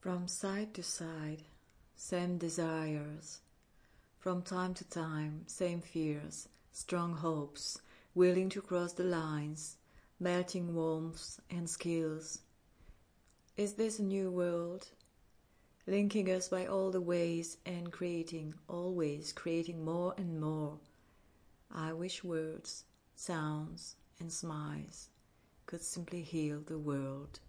From side to side, same desires. From time to time, same fears, strong hopes, willing to cross the lines, melting warmth and skills. Is this a new world? Linking us by all the ways and creating, always creating more and more. I wish words, sounds, and smiles could simply heal the world.